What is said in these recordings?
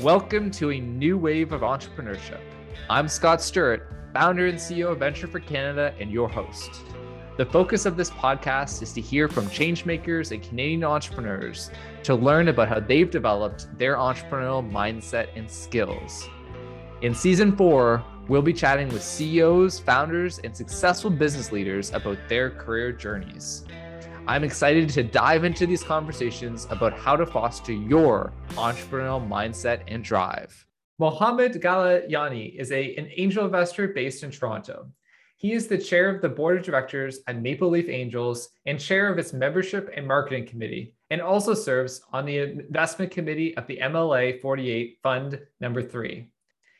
Welcome to a new wave of entrepreneurship. I'm Scott Stirrett, founder and CEO of Venture for Canada, and your host. The focus of this podcast is to hear from changemakers and Canadian entrepreneurs to learn about how they've developed their entrepreneurial mindset and skills. In season four, we'll be chatting with CEOs, founders, and successful business leaders about their career journeys. I'm excited to dive into these conversations about how to foster your entrepreneurial mindset and drive. Mohammed Ghalayini is a, an angel investor based in Toronto. He is the chair of the board of directors at Maple Leaf Angels and chair of its membership and marketing committee, and also serves on the investment committee of the MLA 48 Fund number three.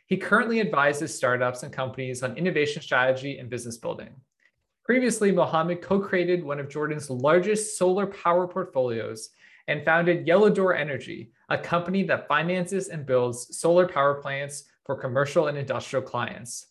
He currently advises startups and companies on innovation strategy and business building. Previously, Mohammed co created one of Jordan's largest solar power portfolios and founded Yellow Door Energy, a company that finances and builds solar power plants for commercial and industrial clients.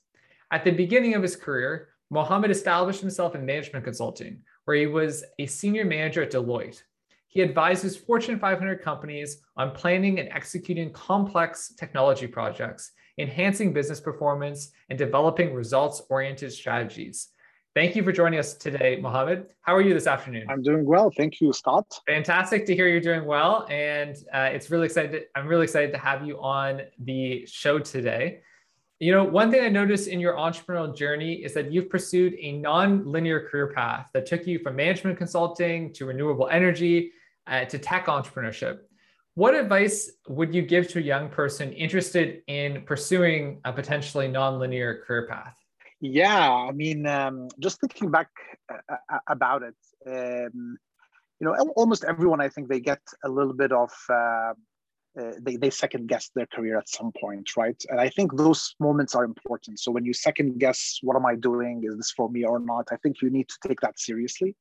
At the beginning of his career, Mohammed established himself in management consulting, where he was a senior manager at Deloitte. He advises Fortune 500 companies on planning and executing complex technology projects, enhancing business performance, and developing results oriented strategies. Thank you for joining us today, Mohammed. How are you this afternoon? I'm doing well. Thank you, Scott. Fantastic to hear you're doing well, and uh, it's really excited. To, I'm really excited to have you on the show today. You know, one thing I noticed in your entrepreneurial journey is that you've pursued a non-linear career path that took you from management consulting to renewable energy uh, to tech entrepreneurship. What advice would you give to a young person interested in pursuing a potentially non-linear career path? Yeah, I mean, um, just thinking back uh, uh, about it, um, you know, almost everyone, I think they get a little bit of, uh, uh, they, they second guess their career at some point, right? And I think those moments are important. So when you second guess, what am I doing? Is this for me or not? I think you need to take that seriously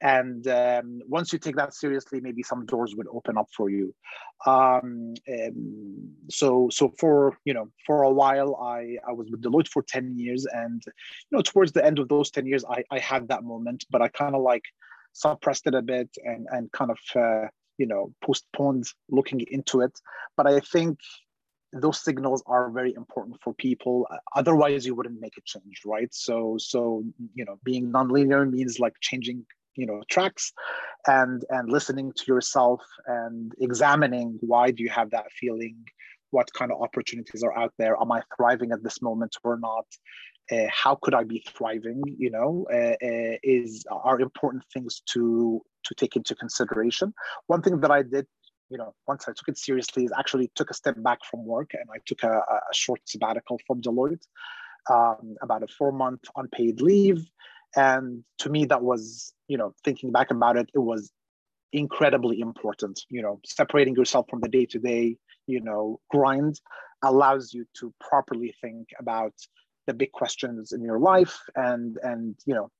and um, once you take that seriously maybe some doors would open up for you. Um, um, so so for you know for a while i i was with deloitte for 10 years. And you know towards the end of those 10 years i i had that moment but i kind of like suppressed it a bit and and kind of uh, you know postponed looking into it. But i think those signals are very important for people. Otherwise you wouldn't make a change right? So so you know being nonlinear means like changing you know tracks and and listening to yourself and examining why do you have that feeling what kind of opportunities are out there am i thriving at this moment or not uh, how could i be thriving you know uh, uh, is are important things to to take into consideration. One thing that i did you know once i took it seriously is actually took a step back from work and i took a, a short sabbatical from deloitte um, about a four month unpaid leave and to me that was you know thinking back about it it was incredibly important you know. Separating yourself from the day to day you know grind allows you to properly think about the big questions in your life and and you know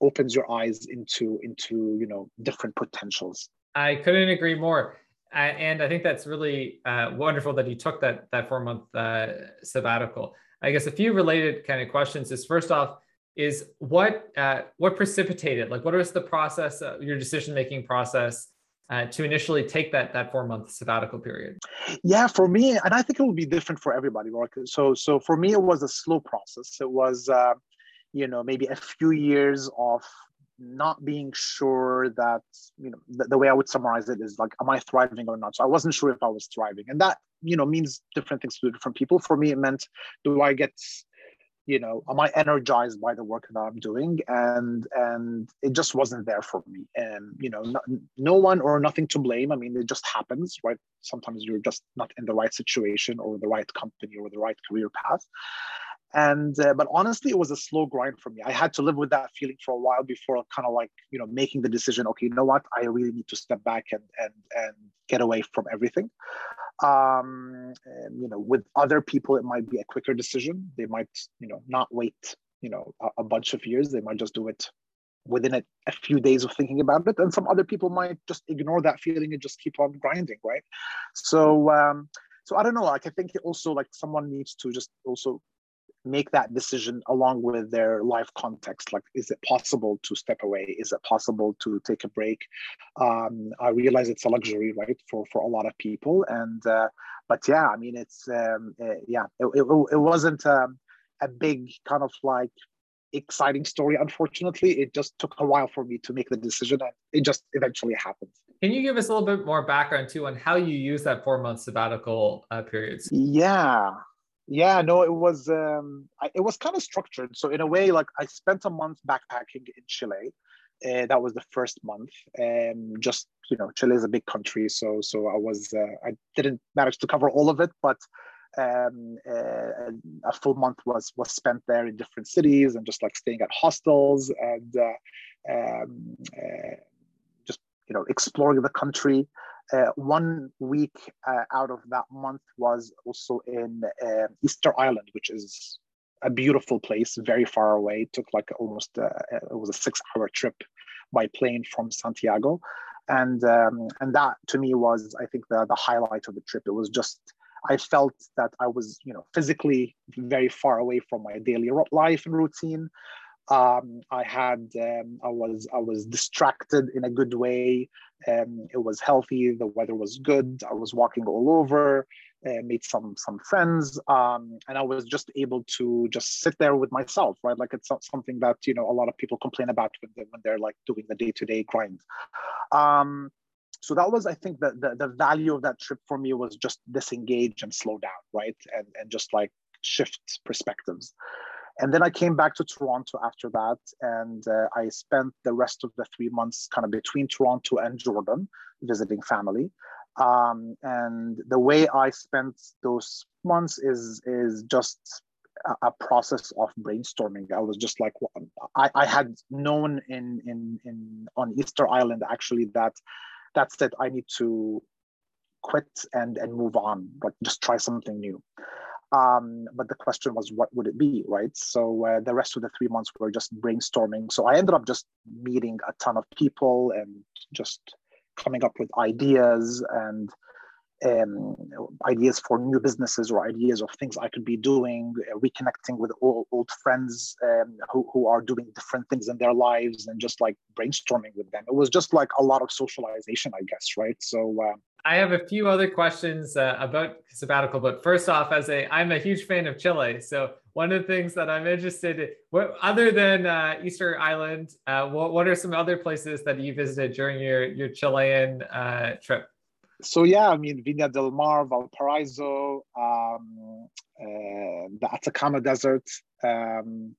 opens your eyes into into you know different potentials. I couldn't agree more. And i think that's really uh, wonderful that you took that that four month uh, sabbatical. I guess a few related kind of questions is first off is what uh, what precipitated like what was the process uh, your decision making process uh, to initially take that that four month sabbatical period? Yeah for me and i think it will be different for everybody right? So so for me it was a slow process. It was uh, you know maybe a few years of not being sure that you know the, the way i would summarize it is like am i thriving or not? So i wasn't sure if i was thriving. And that you know means different things to different people. For me it meant do i get you know am i energized by the work that i'm doing? And and it just wasn't there for me. And you know no, no one or nothing to blame. I mean it just happens right? Sometimes you're just not in the right situation or the right company or the right career path and uh, but honestly it was a slow grind for me. I had to live with that feeling for a while before kind of like you know making the decision okay you know what? I really need to step back and and and get away from everything. Um and, you know with other people it might be a quicker decision. They might you know not wait you know a, a bunch of years. They might just do it within a, a, few days of thinking about it. And some other people might just ignore that feeling and just keep on grinding right? So um so i don't know like i think also like someone needs to just also make that decision along with their life context like is it possible to step away is it possible to take a break um, i realize it's a luxury right for for a lot of people and uh, but yeah, I mean, it's um, uh, yeah, it, it, it wasn't um, a big kind of like exciting story. Unfortunately, it just took a while for me to make the decision, and it just eventually happened. Can you give us a little bit more background too on how you use that four month sabbatical uh, periods? Yeah, yeah, no, it was um, I, it was kind of structured. So in a way, like I spent a month backpacking in Chile. Uh, that was the first month. Um, just you know, Chile is a big country, so so I was uh, I didn't manage to cover all of it, but um, uh, a full month was was spent there in different cities and just like staying at hostels and uh, um, uh, just you know exploring the country. Uh, one week uh, out of that month was also in uh, Easter Island, which is a beautiful place, very far away. It took like almost it was a six-hour trip by plane from Santiago, and um, and that to me was I think the the highlight of the trip. It was just I felt that I was, you know, physically very far away from my daily life and routine. Um, I had, um, I was, I was distracted in a good way. Um, it was healthy. The weather was good. I was walking all over. Uh, made some some friends, um, and I was just able to just sit there with myself, right? Like it's something that you know a lot of people complain about when they when they're like doing the day to day grind. Um, so that was i think the, the, the value of that trip for me was just disengage and slow down right and and just like shift perspectives and then i came back to toronto after that and uh, i spent the rest of the three months kind of between toronto and jordan visiting family. Um, and the way i spent those months is is just a, process of brainstorming. I was just like I, I had known in in in on easter island actually that that's it i need to quit and and move on like just try something new um, but the question was what would it be right? So uh, the rest of the three months were just brainstorming. So i ended up just meeting a ton of people and just coming up with ideas and um, ideas for new businesses or ideas of things I could be doing, uh, reconnecting with old, old friends um, who, who are doing different things in their lives and just like brainstorming with them. It was just like a lot of socialization, I guess, right? So, uh, I have a few other questions uh, about sabbatical, but first off, as a I'm a huge fan of Chile, so one of the things that I'm interested in, what, other than uh, Easter Island, uh, what, what are some other places that you visited during your your Chilean uh, trip? So yeah, I mean Viña del Mar, Valparaiso, um, uh, the Atacama Desert, um,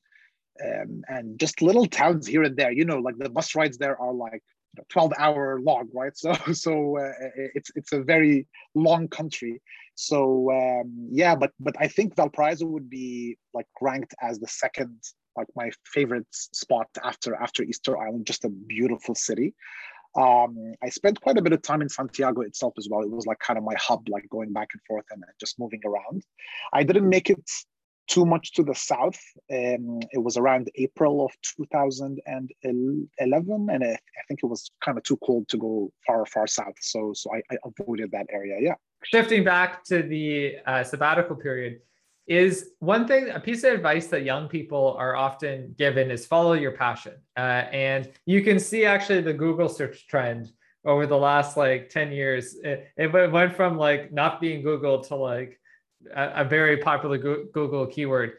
um, and just little towns here and there. You know, like the bus rides there are like 12 hour long, right? So so uh, it's it's a very long country. So um, yeah, but but I think Valparaiso would be like ranked as the second like my favorite spot after after Easter Island. Just a beautiful city. Um, I spent quite a bit of time in Santiago itself as well. It was like kind of my hub, like going back and forth and just moving around. I didn't make it too much to the south. Um, it was around April of 2011, and I think it was kind of too cold to go far, far south. So, so I, I avoided that area. Yeah. Shifting back to the uh, sabbatical period, is one thing a piece of advice that young people are often given is follow your passion. Uh, and you can see actually the google search trend over the last like 10 years. It, it went from like not being google to like a, a, very popular google keyword.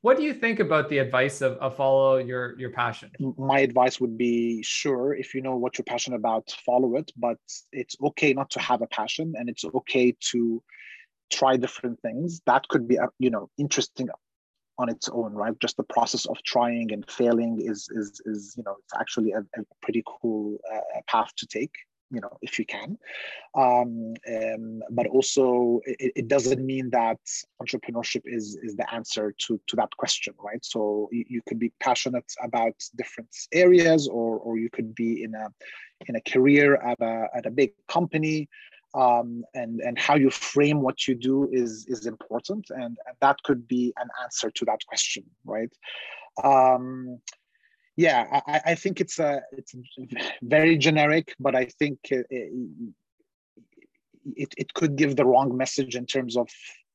What do you think about the advice of, of follow your your passion? My advice would be sure if you know what you're passionate about follow it but it's okay not to have a passion and it's okay to try different things that could be uh, you know interesting on its own right? Just the process of trying and failing is is is you know it's actually a, a pretty cool uh, path to take you know if you can. Um, um, but also it, it, doesn't mean that entrepreneurship is is the answer to to that question right? So you, you could be passionate about different areas or or you could be in a in a career at a at a big company um, and and how you frame what you do is is important and, and that could be an answer to that question right? Um, yeah I, I think it's a it's very generic but i think it, it, it could give the wrong message in terms of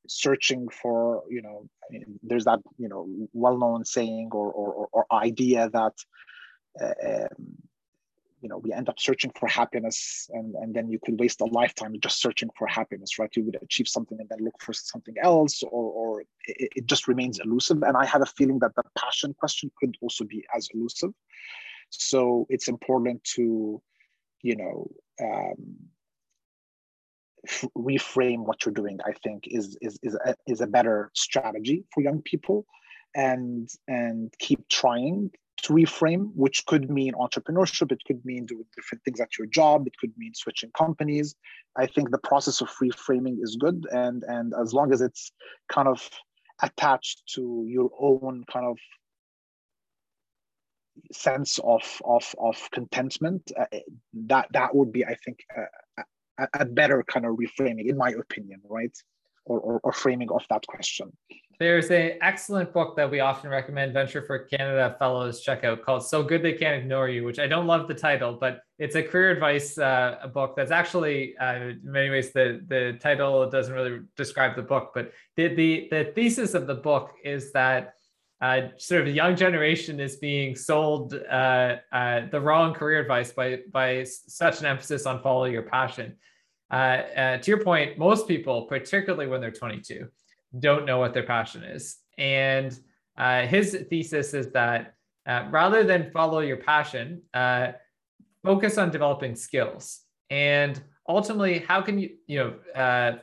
searching for you know there's that you know well-known saying or or, or idea that uh, um, you know we end up searching for happiness and and then you could waste a lifetime just searching for happiness right? You would achieve something and then look for something else or or it, it just remains elusive. And i have a feeling that the passion question could also be as elusive. So it's important to you know um, reframe what you're doing i think is is is a, is a better strategy for young people and and keep trying to reframe, which could mean entrepreneurship, it could mean doing different things at your job, it could mean switching companies. I think the process of reframing is good, and and as long as it's kind of attached to your own kind of sense of of of contentment, uh, that that would be, I think, a, a better kind of reframing, in my opinion, right? Or, or, or framing of that question. There's an excellent book that we often recommend Venture for Canada fellows check out called So Good They Can't Ignore You, which I don't love the title, but it's a career advice uh, a book that's actually, uh, in many ways, the, the title doesn't really describe the book, but the, the, the thesis of the book is that uh, sort of the young generation is being sold uh, uh, the wrong career advice by, by such an emphasis on follow your passion. Uh, to your point, most people, particularly when they're 22, don't know what their passion is. And uh, his thesis is that uh, rather than follow your passion, uh, focus on developing skills. And ultimately, how can you, you know, uh,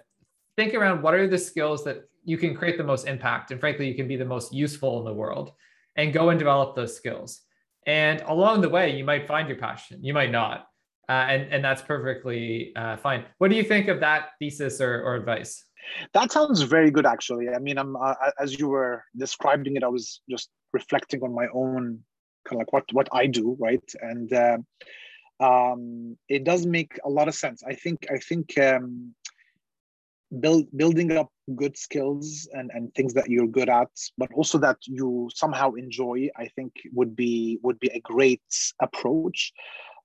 think around what are the skills that you can create the most impact and frankly, you can be the most useful in the world and go and develop those skills. And along the way, you might find your passion, you might not. Uh, and, and that's perfectly uh, fine. What do you think of that thesis or, or advice? That sounds very good, actually. I mean, I'm uh, as you were describing it, I was just reflecting on my own kind of like what what I do, right? And uh, um, it does make a lot of sense. I think I think um, build building up good skills and and things that you're good at, but also that you somehow enjoy. I think would be would be a great approach.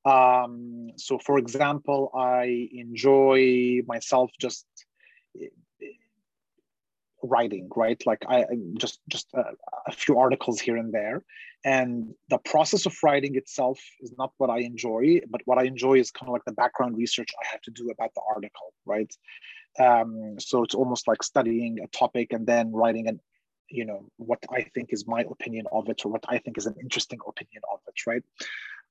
Um, so, for example, I enjoy myself just writing right? Like i just just a, a, few articles here and there. And the process of writing itself is not what i enjoy but what i enjoy is kind of like the background research i have to do about the article right? Um, so it's almost like studying a topic and then writing an you know what i think is my opinion of it or what i think is an interesting opinion of it right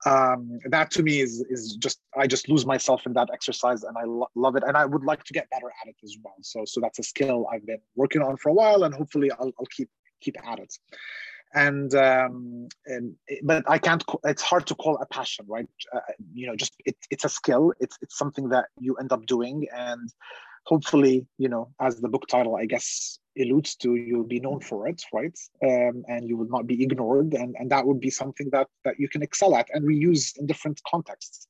um, that to me is is just I just lose myself in that exercise and I lo- love it and I would like to get better at it as well. So so that's a skill I've been working on for a while and hopefully I'll, I'll keep keep at it. And um, and but I can't. It's hard to call a passion, right? Uh, you know, just it, it's a skill. It's it's something that you end up doing and hopefully, you know, as the book title, I guess, alludes to, you'll be known for it, right? Um, and you will not be ignored, and, and that would be something that that you can excel at and reuse in different contexts.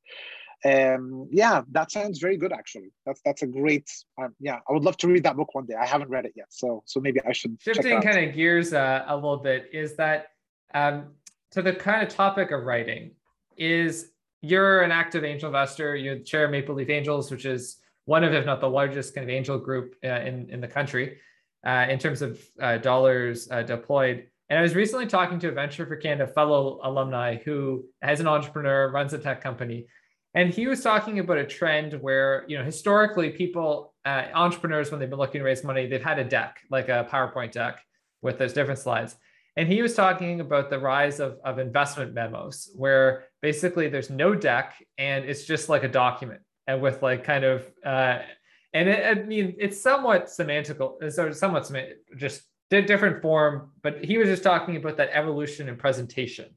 Um, yeah, that sounds very good. Actually, that's that's a great. Um, yeah, I would love to read that book one day. I haven't read it yet, so so maybe I should. Shifting kind of gears uh, a little bit is that um, to the kind of topic of writing is you're an active angel investor. You're the chair of Maple Leaf Angels, which is one of, if not the largest kind of angel group uh, in, in the country uh, in terms of uh, dollars uh, deployed. And I was recently talking to a Venture for Canada fellow alumni who has an entrepreneur, runs a tech company. And he was talking about a trend where, you know, historically people, uh, entrepreneurs, when they've been looking to raise money, they've had a deck, like a PowerPoint deck with those different slides. And he was talking about the rise of, of investment memos, where basically there's no deck and it's just like a document and with like kind of uh, and it, I mean it's somewhat semantical, so somewhat just different form. But he was just talking about that evolution in presentation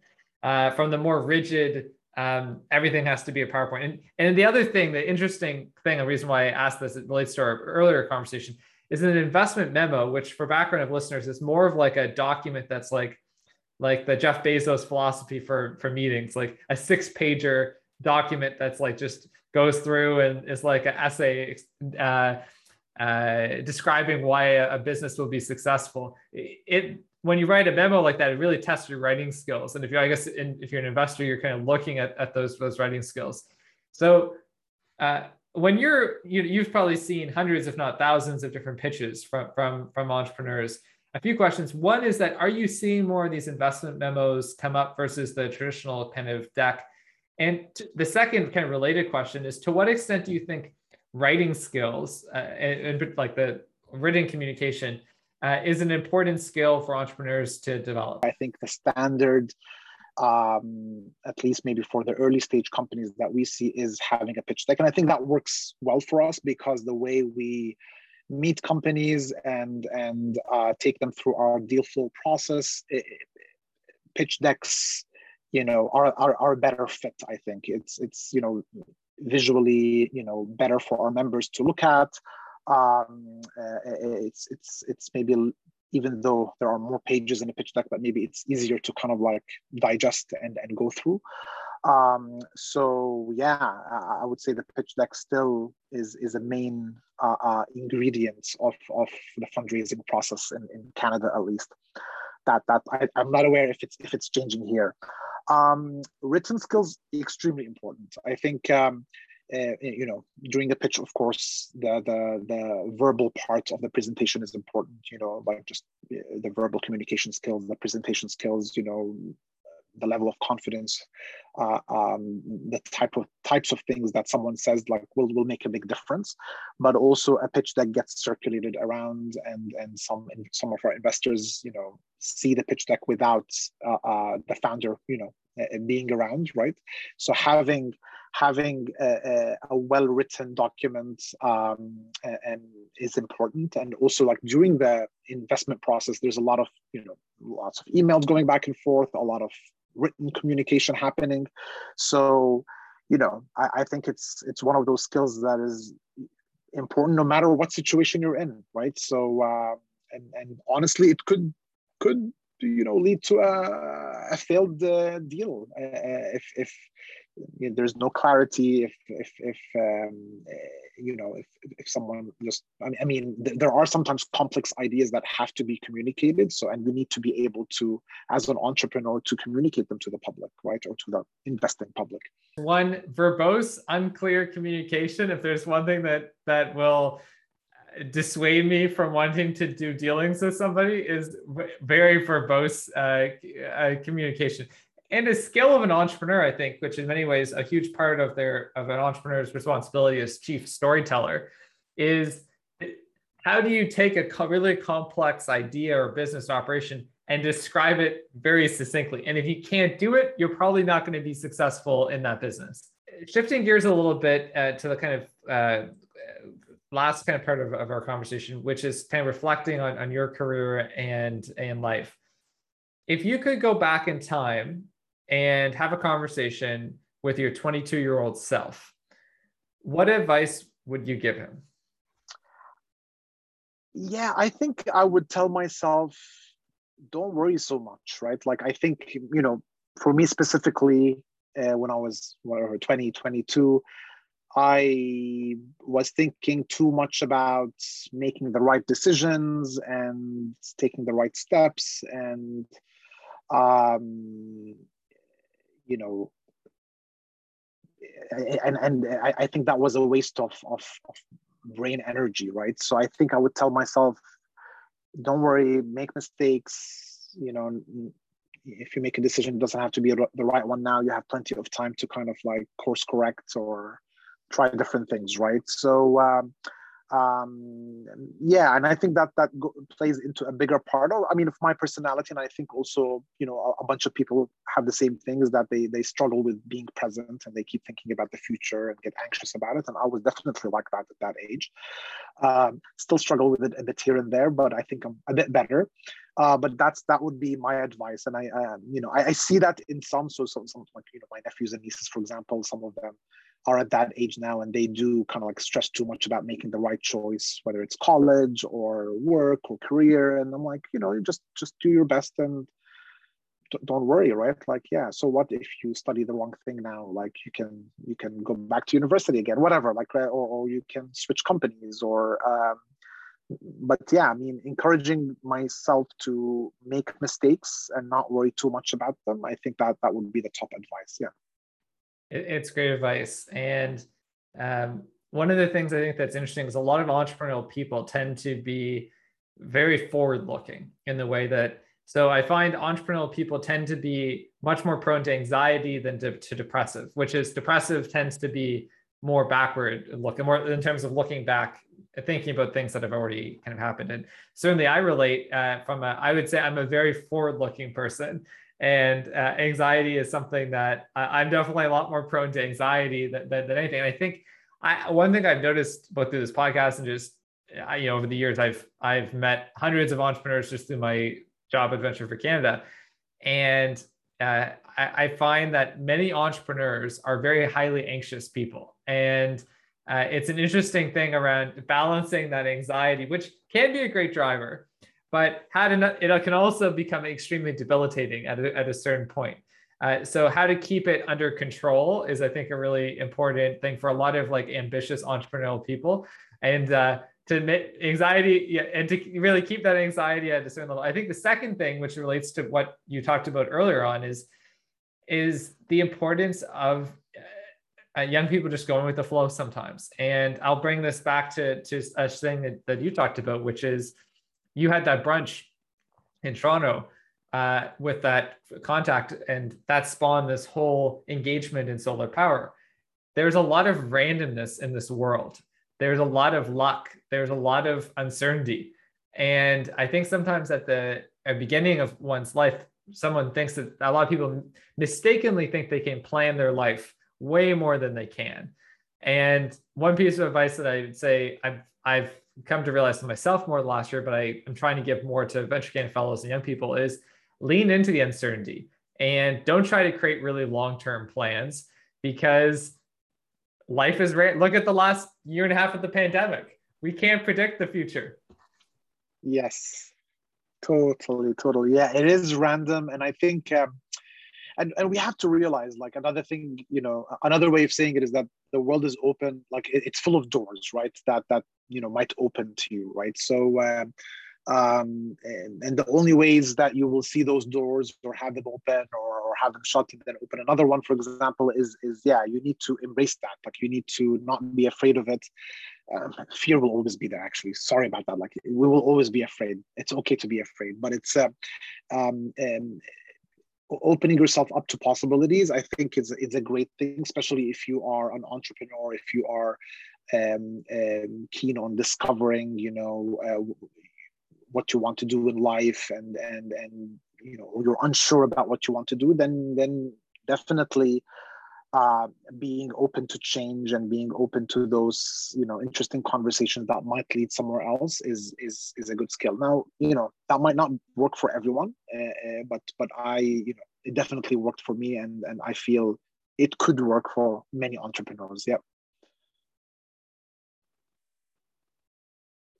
uh, from the more rigid. Um, everything has to be a PowerPoint. And, and the other thing, the interesting thing, the reason why I asked this, it relates to our earlier conversation, is an investment memo, which for background of listeners is more of like a document that's like like the Jeff Bezos philosophy for for meetings, like a six pager document that's like just goes through and is like an essay uh, uh, describing why a, business will be successful. It when you write a memo like that, it really tests your writing skills. And if you, I guess, in, if you're an investor, you're kind of looking at, at those those writing skills. So uh, when you're you, you've probably seen hundreds, if not thousands, of different pitches from from from entrepreneurs. A few questions. One is that are you seeing more of these investment memos come up versus the traditional kind of deck? And the second kind of related question is to what extent do you think writing skills uh, and, and, like the written communication uh, is an important skill for entrepreneurs to develop? I think the standard, um, at least maybe for the early stage companies that we see, is having a pitch deck. And I think that works well for us because the way we meet companies and and uh, take them through our deal flow process, it, pitch decks you know are, are are a better fit i think. It's it's you know visually you know better for our members to look at. Um, uh, it's it's it's maybe even though there are more pages in a pitch deck but maybe it's easier to kind of like digest and and go through. Um, so yeah I, I would say the pitch deck still is is a main uh, uh, ingredient of of the fundraising process in, in canada at least. That that I, i'm not aware if it's if it's changing here um, written skills extremely important. I think um, uh, you know during the pitch, of course, the the the verbal part of the presentation is important. You know, like just uh, the verbal communication skills, the presentation skills. You know, the level of confidence, uh, um, the type of types of things that someone says like will will make a big difference, but also a pitch that gets circulated around and and some some of our investors you know see the pitch deck without uh, uh, the founder you know uh, being around right? So having having a, a well written document um, and is important. And also like during the investment process there's a lot of you know lots of emails going back and forth a lot of written communication happening. So, you know, I, I think it's it's one of those skills that is important no matter what situation you're in, right? So, uh, and and honestly, it could could you know lead to a, a failed uh, deal uh, if if you know, there's no clarity if if if um, uh, you know if if someone just I mean there are sometimes complex ideas that have to be communicated so and we need to be able to as an entrepreneur to communicate them to the public right or to the investing public. One verbose unclear communication. If there's one thing that that will dissuade me from wanting to do dealings with somebody is very verbose uh, uh, communication and a skill of an entrepreneur i think which in many ways a huge part of their of an entrepreneur's responsibility as chief storyteller is how do you take a really complex idea or business operation and describe it very succinctly? And if you can't do it you're probably not going to be successful in that business. Shifting gears a little bit uh, to the kind of uh, last kind of part of, of our conversation which is kind of reflecting on, on your career and and life. If you could go back in time and have a conversation with your 22 year old self, what advice would you give him? Yeah, I think I would tell myself, don't worry so much, right? Like, I think, you know, for me specifically, uh, when I was whatever 20, 22, I was thinking too much about making the right decisions and taking the right steps and um, you know and and I, I think that was a waste of, of, of brain energy right? So i think i would tell myself don't worry make mistakes you know if you make a decision it doesn't have to be the right one now. You have plenty of time to kind of like course correct or try different things right? So um, um yeah and i think that that go, plays into a bigger part of i mean of my personality and i think also you know a, a, bunch of people have the same things that they they struggle with being present and they keep thinking about the future and get anxious about it and i was definitely like that at that age. Um still struggle with it a bit here and there but i think i'm a bit better. Uh but that's that would be my advice and i um, you know I, I see that in some so some, some like you know my nephews and nieces for example some of them are at that age now and they do kind of like stress too much about making the right choice whether it's college or work or career. And i'm like you know you just just do your best and don't worry right? Like yeah so what if you study the wrong thing now? Like you can you can go back to university again whatever like or, or you can switch companies or um, but yeah i mean encouraging myself to make mistakes and not worry too much about them i think that that would be the top advice yeah it, it's great advice. And um, one of the things I think that's interesting is a lot of entrepreneurial people tend to be very forward looking in the way that So I find entrepreneurial people tend to be much more prone to anxiety than to, to depressive, which is depressive tends to be more backward looking, more in terms of looking back, thinking about things that have already kind of happened. And certainly I relate uh, from a, I would say I'm a very forward looking person. And uh, anxiety is something that I, am definitely a lot more prone to anxiety than, than, than anything. And I think I, one thing I've noticed both through this podcast and just I, you know over the years I've I've met hundreds of entrepreneurs just through my job adventure for Canada. And uh, I, I, find that many entrepreneurs are very highly anxious people. And uh, it's an interesting thing around balancing that anxiety, which can be a great driver, but how to, it can also become extremely debilitating at a, at a certain point. Uh, so how to keep it under control is, I think, a really important thing for a lot of like ambitious entrepreneurial people. And uh, to admit anxiety yeah, and to really keep that anxiety at a certain level. I think the second thing, which relates to what you talked about earlier on, is is the importance of uh, young people just going with the flow sometimes. And I'll bring this back to to a thing that, that you talked about, which is you had that brunch in Toronto uh, with that contact, and that spawned this whole engagement in solar power. There's a lot of randomness in this world. There's a lot of luck. There's a lot of uncertainty. And i think sometimes at the beginning of one's life someone thinks that a lot of people mistakenly think they can plan their life way more than they can. And one piece of advice that i would say i've i've come to realize myself more last year but i am trying to give more to venture capital fellows and young people is lean into the uncertainty and don't try to create really long-term plans because life is rare. Look at the last year and a half of the pandemic. We can't predict the future. Yes, totally, totally. Yeah, it is random, and I think, um, and and we have to realize like another thing, you know, another way of saying it is that the world is open, like it, it's full of doors, right? That that you know might open to you, right? So. Um, um, and, and, the only ways that you will see those doors or have them open or, or have them shut and then open another one for example is is yeah you need to embrace that like you need to not be afraid of it um, fear will always be there actually sorry about that like we will always be afraid it's okay to be afraid but it's uh, um, opening yourself up to possibilities i think is, is a great thing especially if you are an entrepreneur if you are um, um, keen on discovering you know uh, what you want to do in life and and and you know you're unsure about what you want to do then then definitely uh, being open to change and being open to those you know interesting conversations that might lead somewhere else is is is a good skill. Now you know that might not work for everyone uh, uh, but but i you know it definitely worked for me and and i feel it could work for many entrepreneurs. Yeah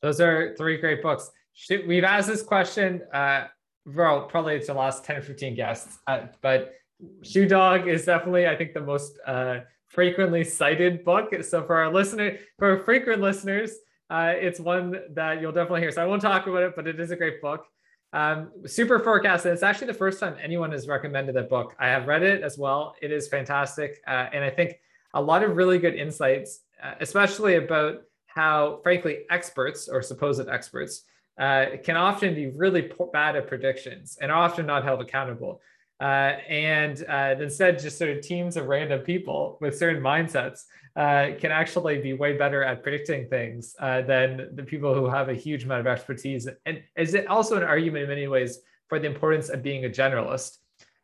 those are three great books. We've asked this question, uh, well, probably it's the last 10 or 15 guests, uh, but Shoe Dog is definitely, I think, the most uh, frequently cited book. So for our listener, for frequent listeners, uh, it's one that you'll definitely hear. So I won't talk about it, but it is a great book. Um, super forecast. It's actually the first time anyone has recommended that book. I have read it as well. It is fantastic, uh, and I think a lot of really good insights, uh, especially about how, frankly, experts or supposed experts uh, can often be really bad at predictions and are often not held accountable. Uh, and uh, instead, just sort of teams of random people with certain mindsets uh, can actually be way better at predicting things uh, than the people who have a huge amount of expertise. And is it also an argument in many ways for the importance of being a generalist?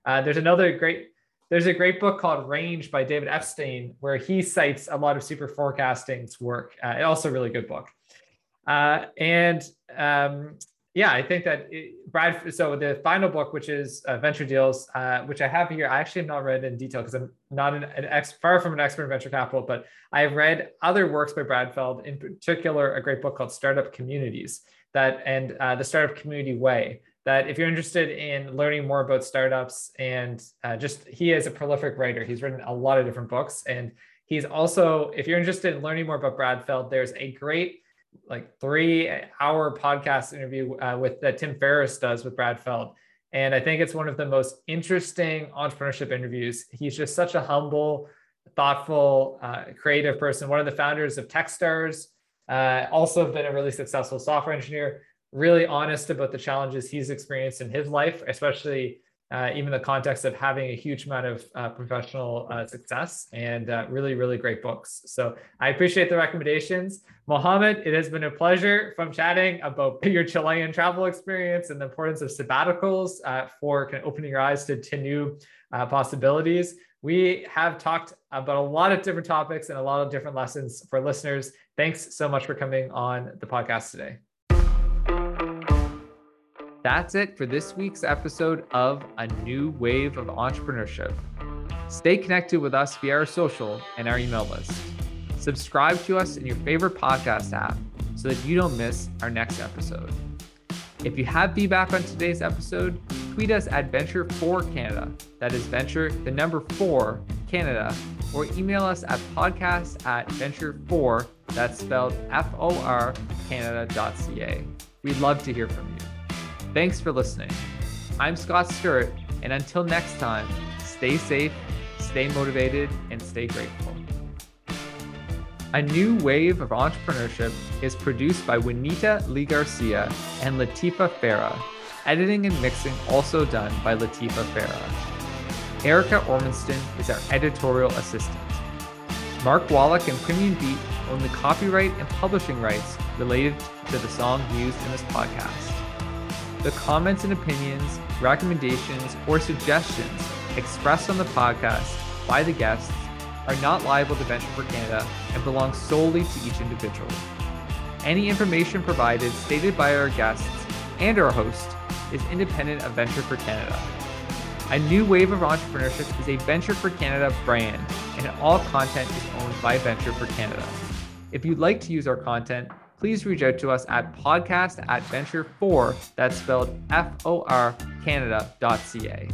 Uh, there's another great there's a great book called Range by David Epstein, where he cites a lot of super forecasting's work. Uh, also a really good book. Uh, and um, yeah, I think that it, Brad. So the final book, which is uh, Venture Deals, uh, which I have here, I actually have not read in detail because I'm not an, an ex, far from an expert in venture capital, but I have read other works by Brad Feld, in particular a great book called Startup Communities that and uh, the Startup Community Way. That if you're interested in learning more about startups and uh, just he is a prolific writer, he's written a lot of different books, and he's also if you're interested in learning more about Brad Feld, there's a great like three hour podcast interview uh, with that Tim Ferriss does with Brad Feld. And I think it's one of the most interesting entrepreneurship interviews. He's just such a humble, thoughtful, uh, creative person. One of the founders of Techstars, uh, also been a really successful software engineer. really honest about the challenges he's experienced in his life, especially uh, even the context of having a huge amount of uh, professional uh, success and uh, really, really great books. So I appreciate the recommendations. Mohammed, it has been a pleasure from chatting about your Chilean travel experience and the importance of sabbaticals uh, for kind of opening your eyes to, to new uh, possibilities. We have talked about a lot of different topics and a lot of different lessons for listeners. Thanks so much for coming on the podcast today. That's it for this week's episode of A New Wave of Entrepreneurship. Stay connected with us via our social and our email list. Subscribe to us in your favorite podcast app so that you don't miss our next episode. If you have feedback on today's episode, tweet us at Venture4Canada. That is Venture, the number four, Canada, or email us at podcast at Venture4, that's spelled F O R, Canada.ca. We'd love to hear from you. Thanks for listening. I'm Scott Stirrett, and until next time, stay safe, stay motivated, and stay grateful. A New Wave of Entrepreneurship is produced by Juanita Lee Garcia and Latifa Farah. Editing and mixing also done by Latifa Farah. Erica Ormanston is our editorial assistant. Mark Wallach and Premium Beat own the copyright and publishing rights related to the song used in this podcast. The comments and opinions, recommendations, or suggestions expressed on the podcast by the guests are not liable to Venture for Canada and belong solely to each individual. Any information provided stated by our guests and our host is independent of Venture for Canada. A new wave of entrepreneurship is a Venture for Canada brand, and all content is owned by Venture for Canada. If you'd like to use our content, please reach out to us at podcast at venture4, that's spelled F O R Canada.ca.